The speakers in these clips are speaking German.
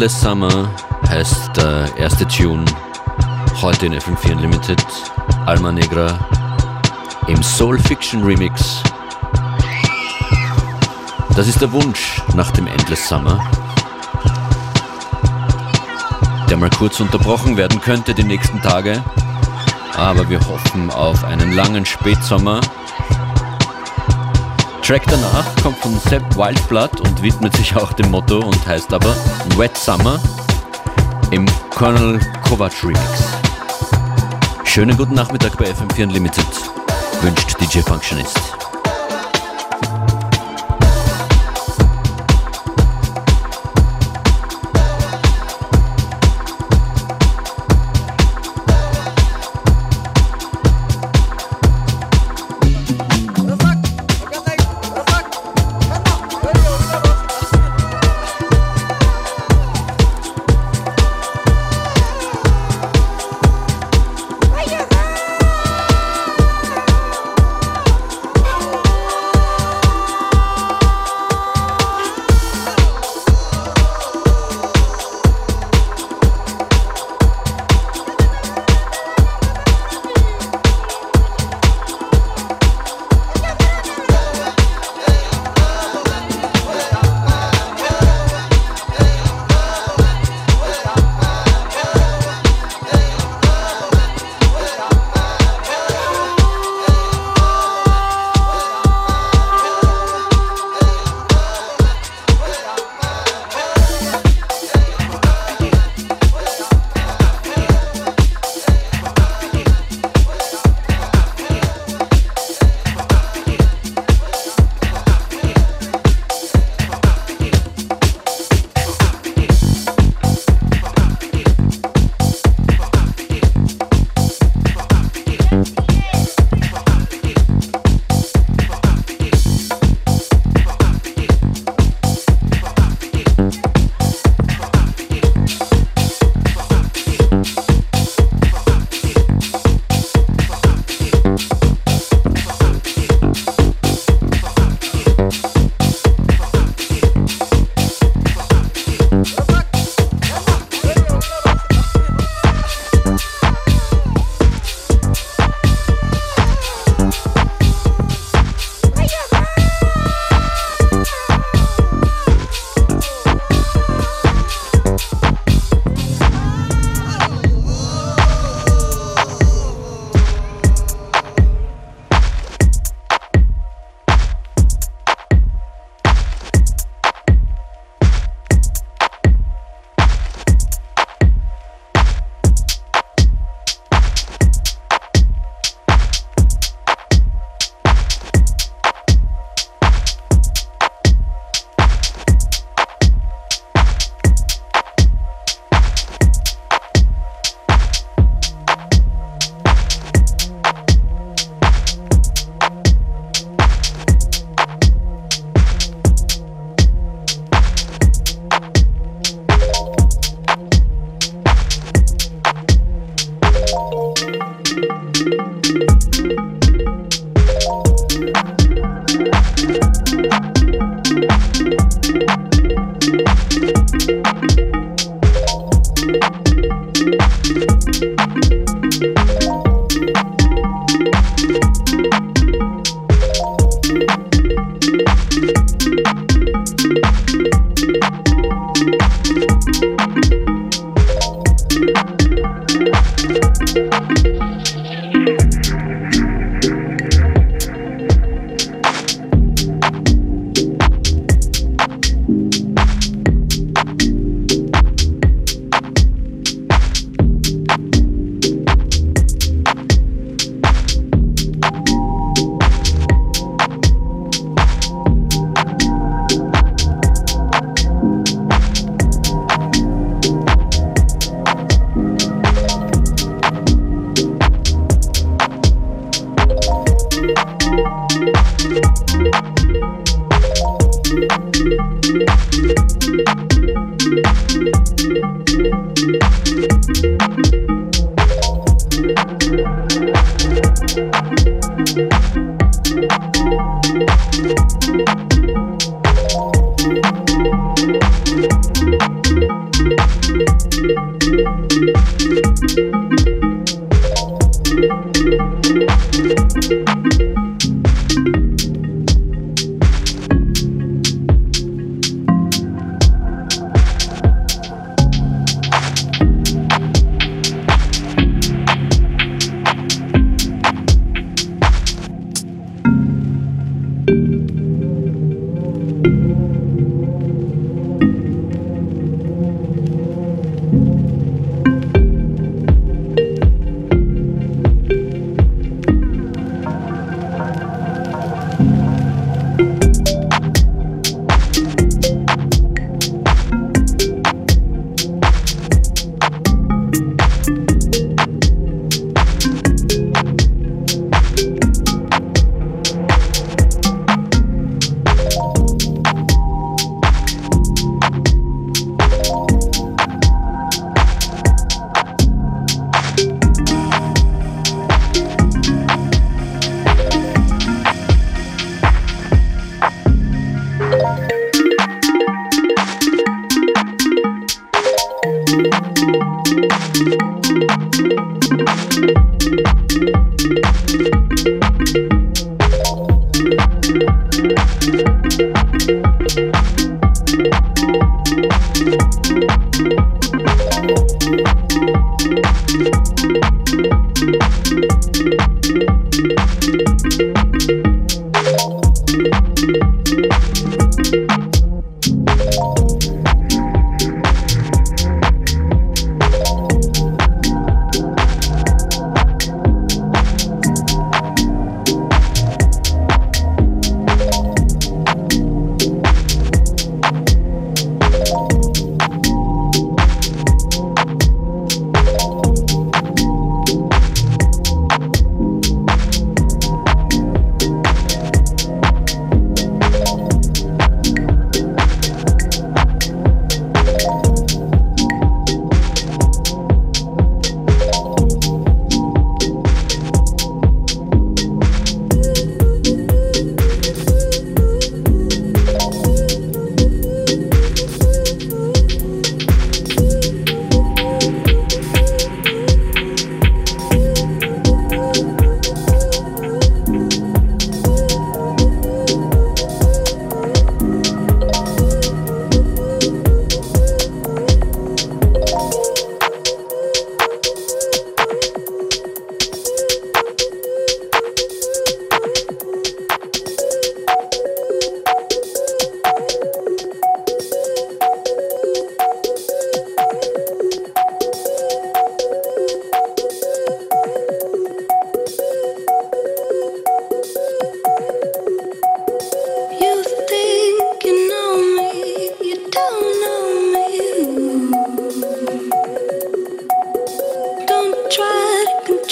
Endless Summer heißt der erste Tune heute in FM4 Unlimited. Alma Negra im Soul Fiction Remix. Das ist der Wunsch nach dem Endless Summer, der mal kurz unterbrochen werden könnte die nächsten Tage. Aber wir hoffen auf einen langen Spätsommer Track danach kommt von Sepp Wildblood und widmet sich auch dem Motto und heißt aber Wet Summer im Colonel Kovac Remix. Schönen guten Nachmittag bei FM4 Unlimited, wünscht DJ Functionist.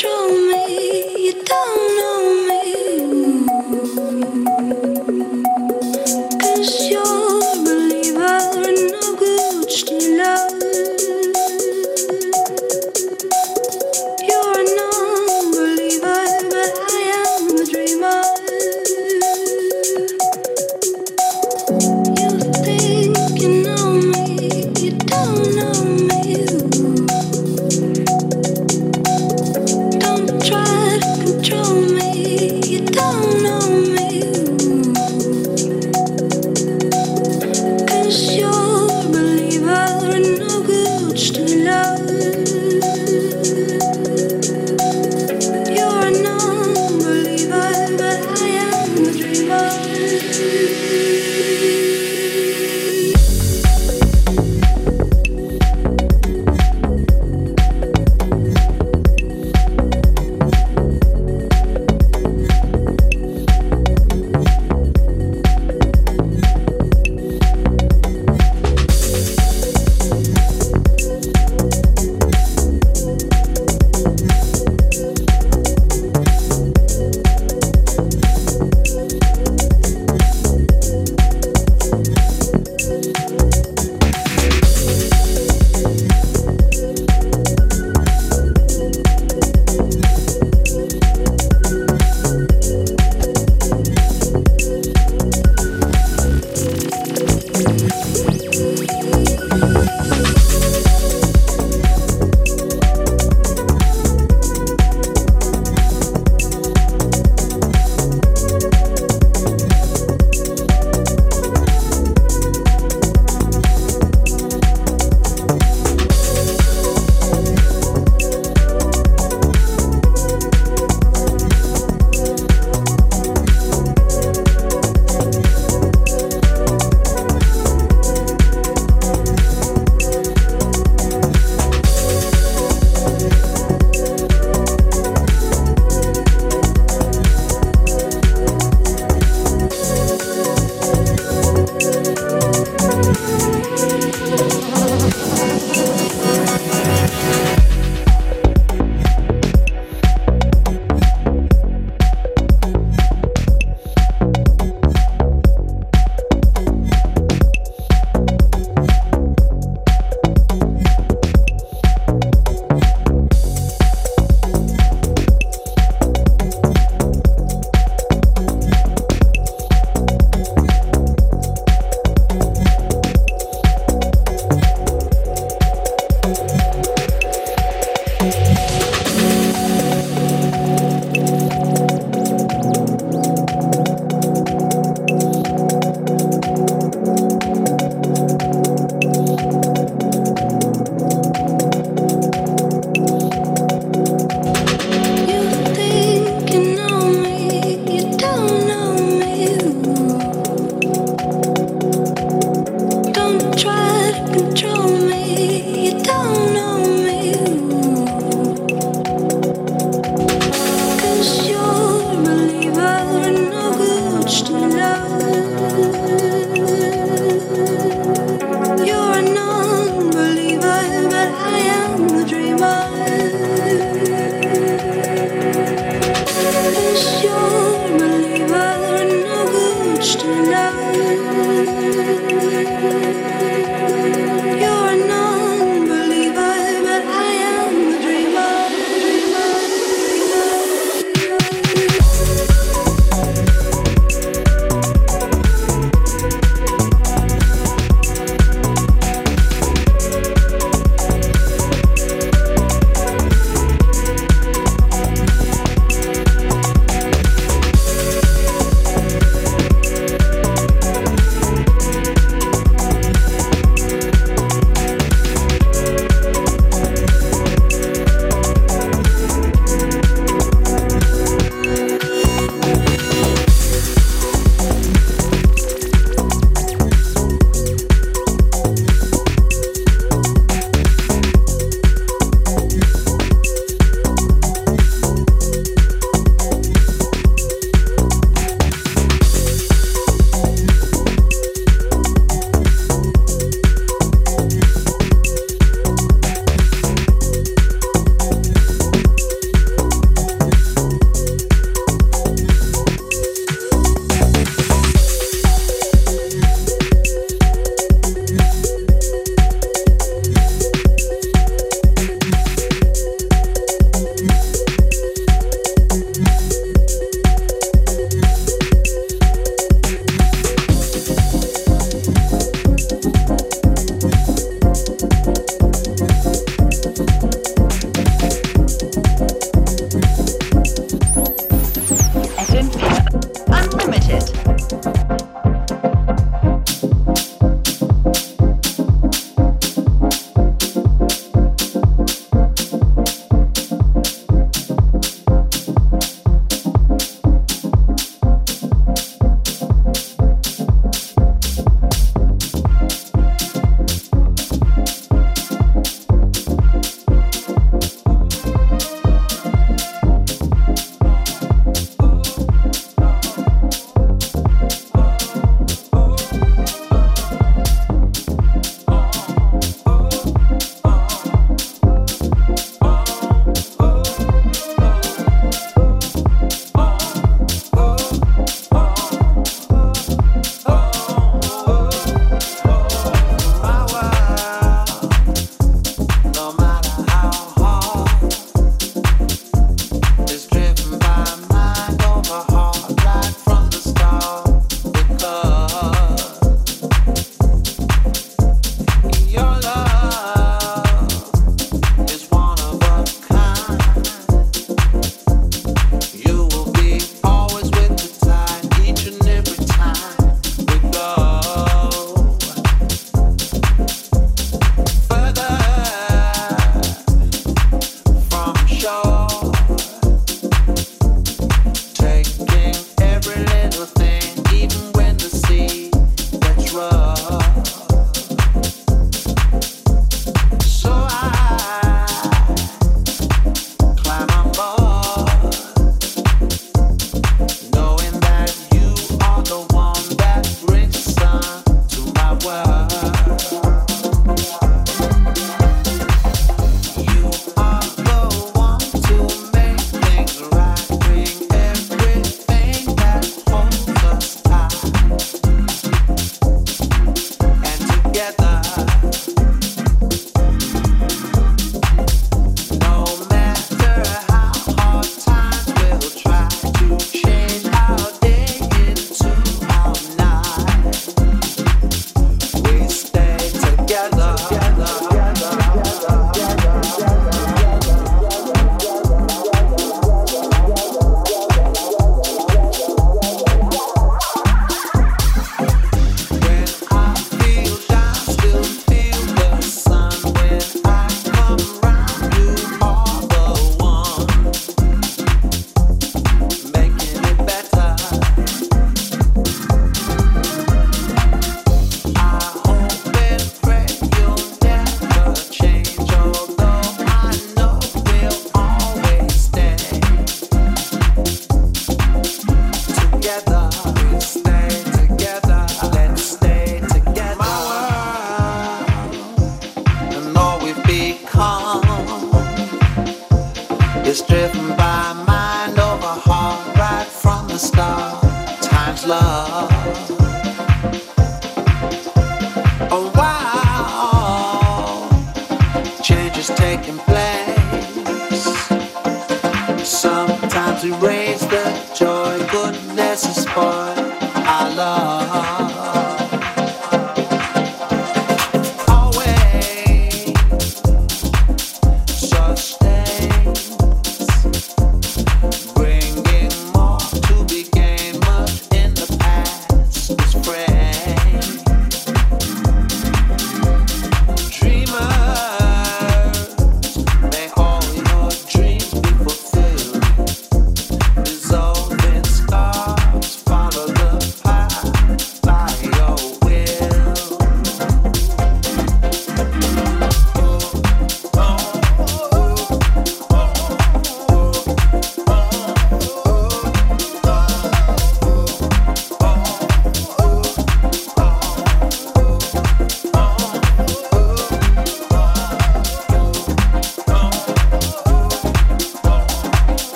control me. You don't. control.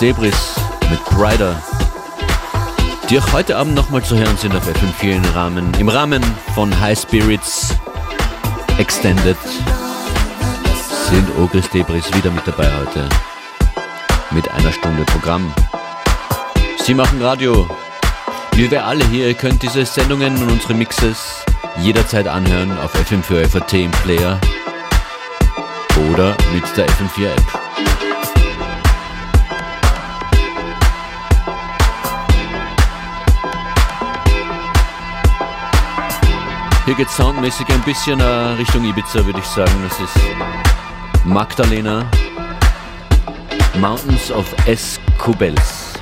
Debris mit Crider, die auch heute Abend nochmal zu hören sind auf FM4 im Rahmen, im Rahmen von High Spirits Extended sind Ogris Debris wieder mit dabei heute mit einer Stunde Programm. Sie machen Radio. Wie wir alle hier, ihr könnt diese Sendungen und unsere Mixes jederzeit anhören auf FM4 FAT im Player oder mit der FM4 App. Hier geht soundmäßig ein bisschen äh, Richtung Ibiza, würde ich sagen. Das ist Magdalena, Mountains of Escobels.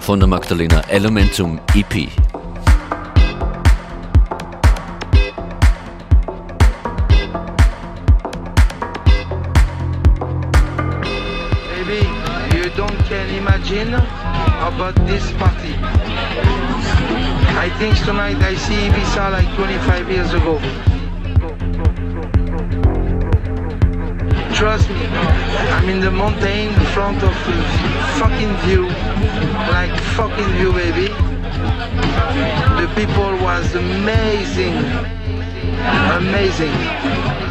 Von der Magdalena Elementum EP. about this party. I think tonight I see Ibiza like 25 years ago. Trust me, I'm in the mountain in front of fucking view, like fucking view baby. The people was amazing, amazing.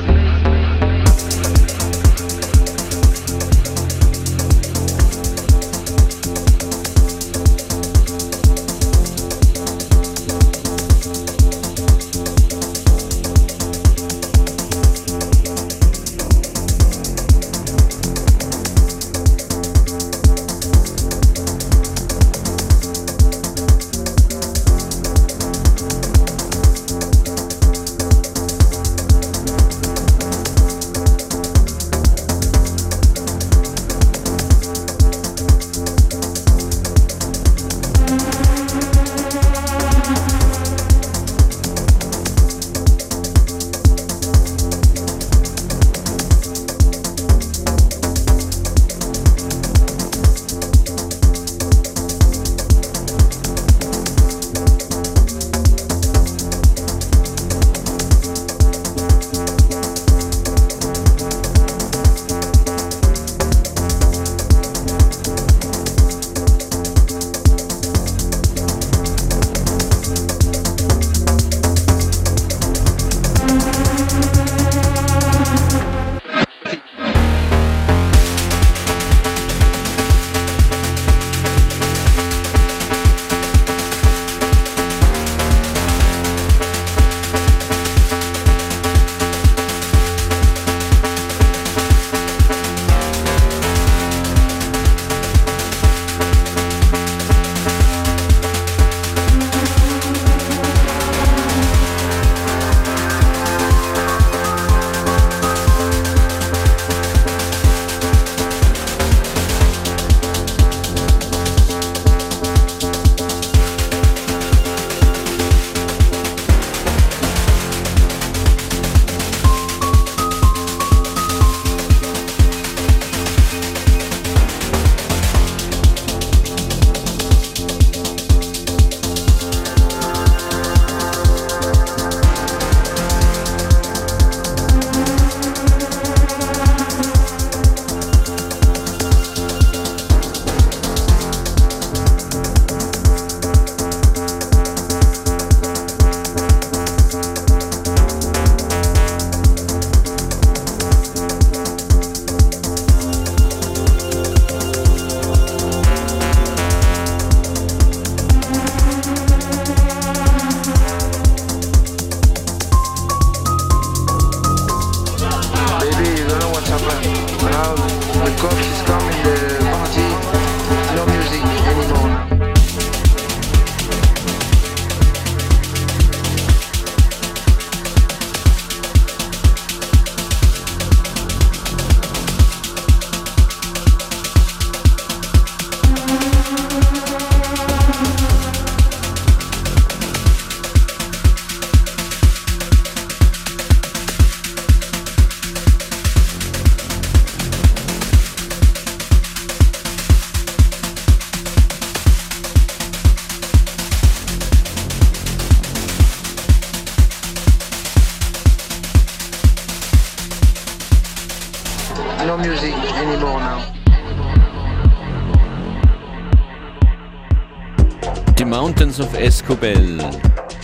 Of Escobel,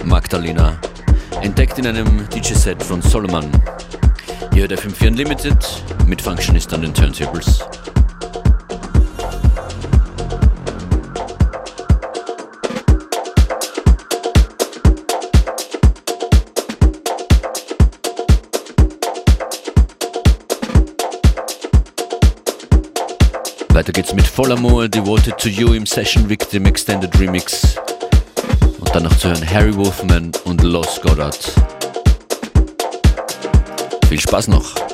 Magdalena, entdeckt in einem DJ-Set von Solomon. Ihr hört FM4 Unlimited mit Functionist an den Turntables. Weiter geht's mit Voller Devoted to You im Session Victim Extended Remix. Noch zu hören Harry Wolfman und Los Goddard. Viel Spaß noch!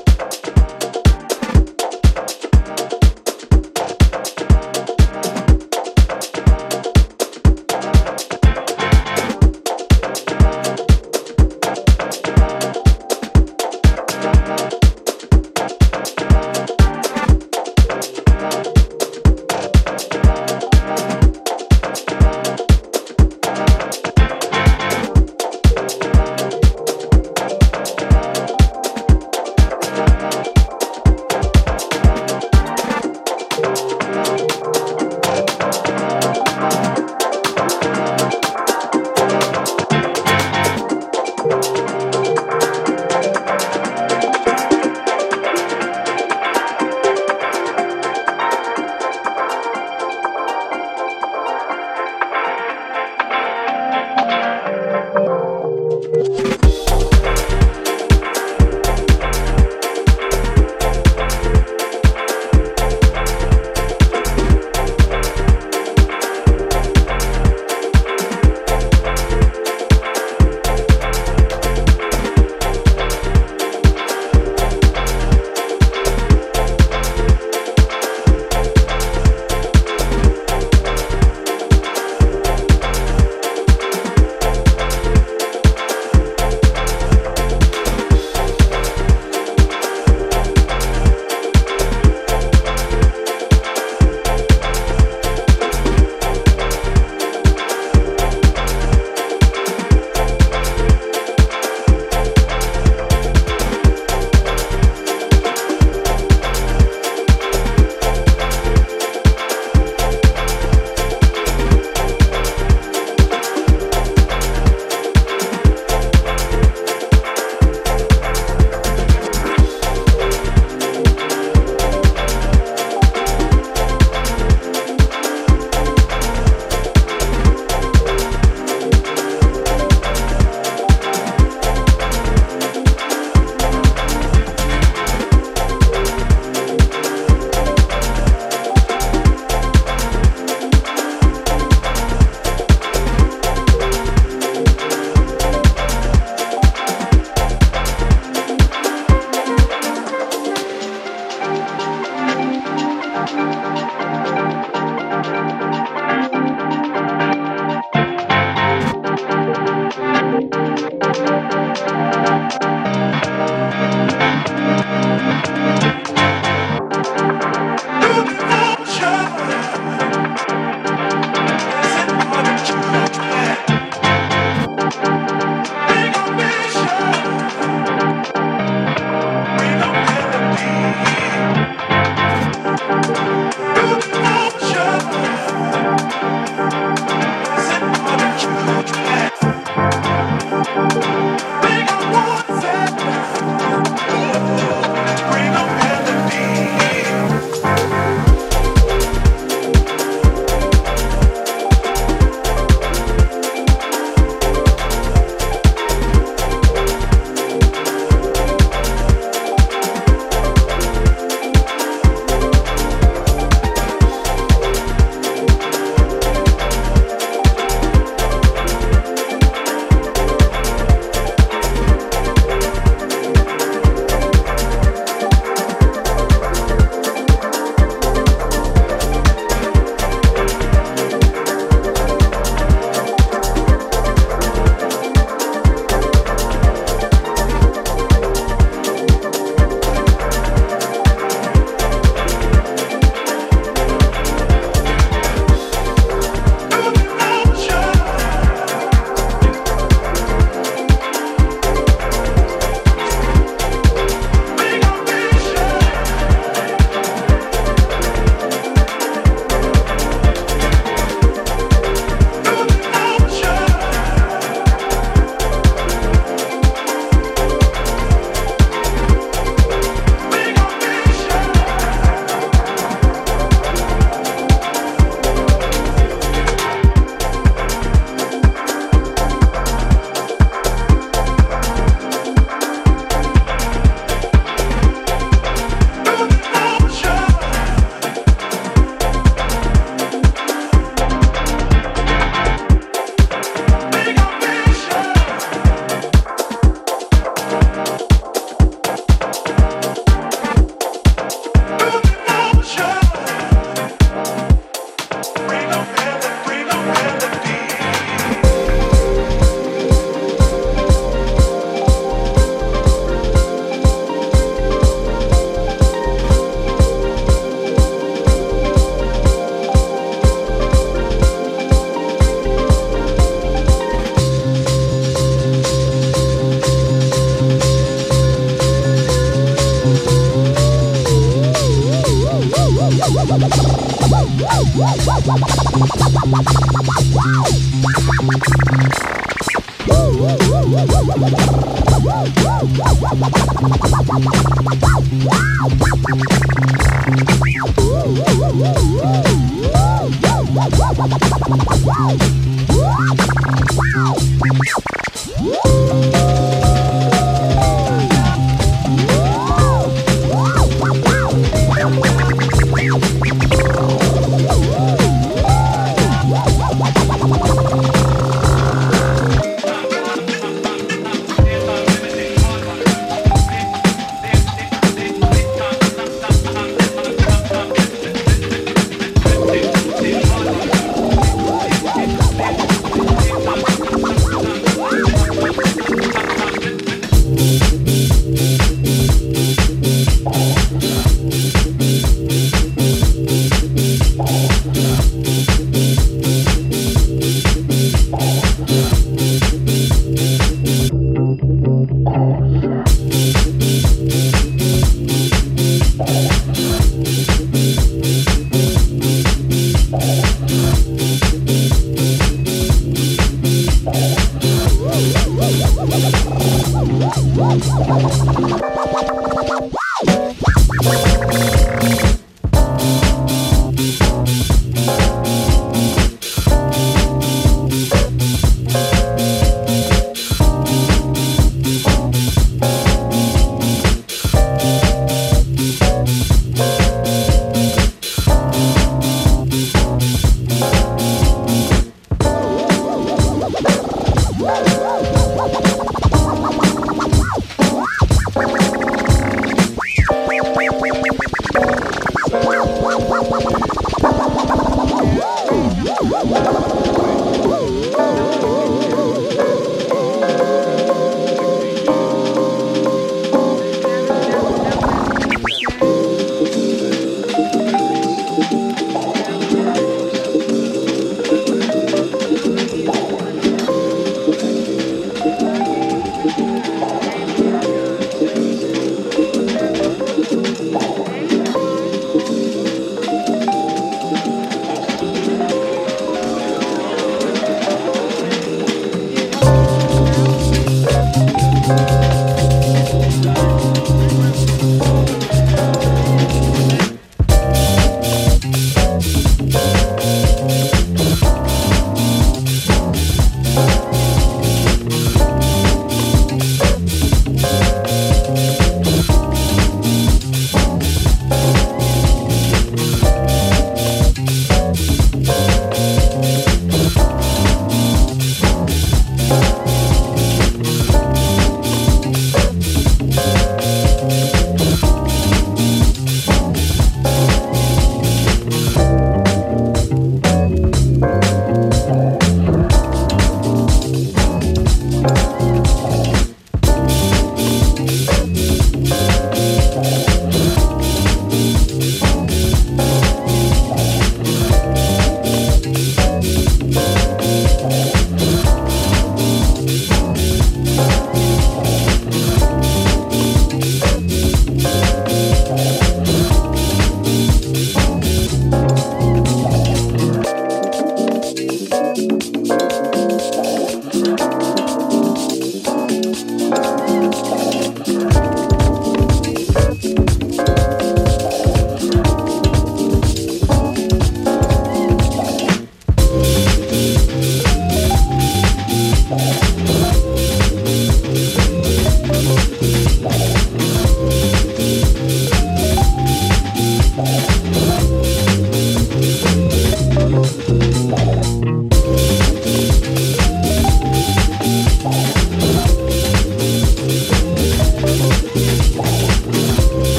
Woo!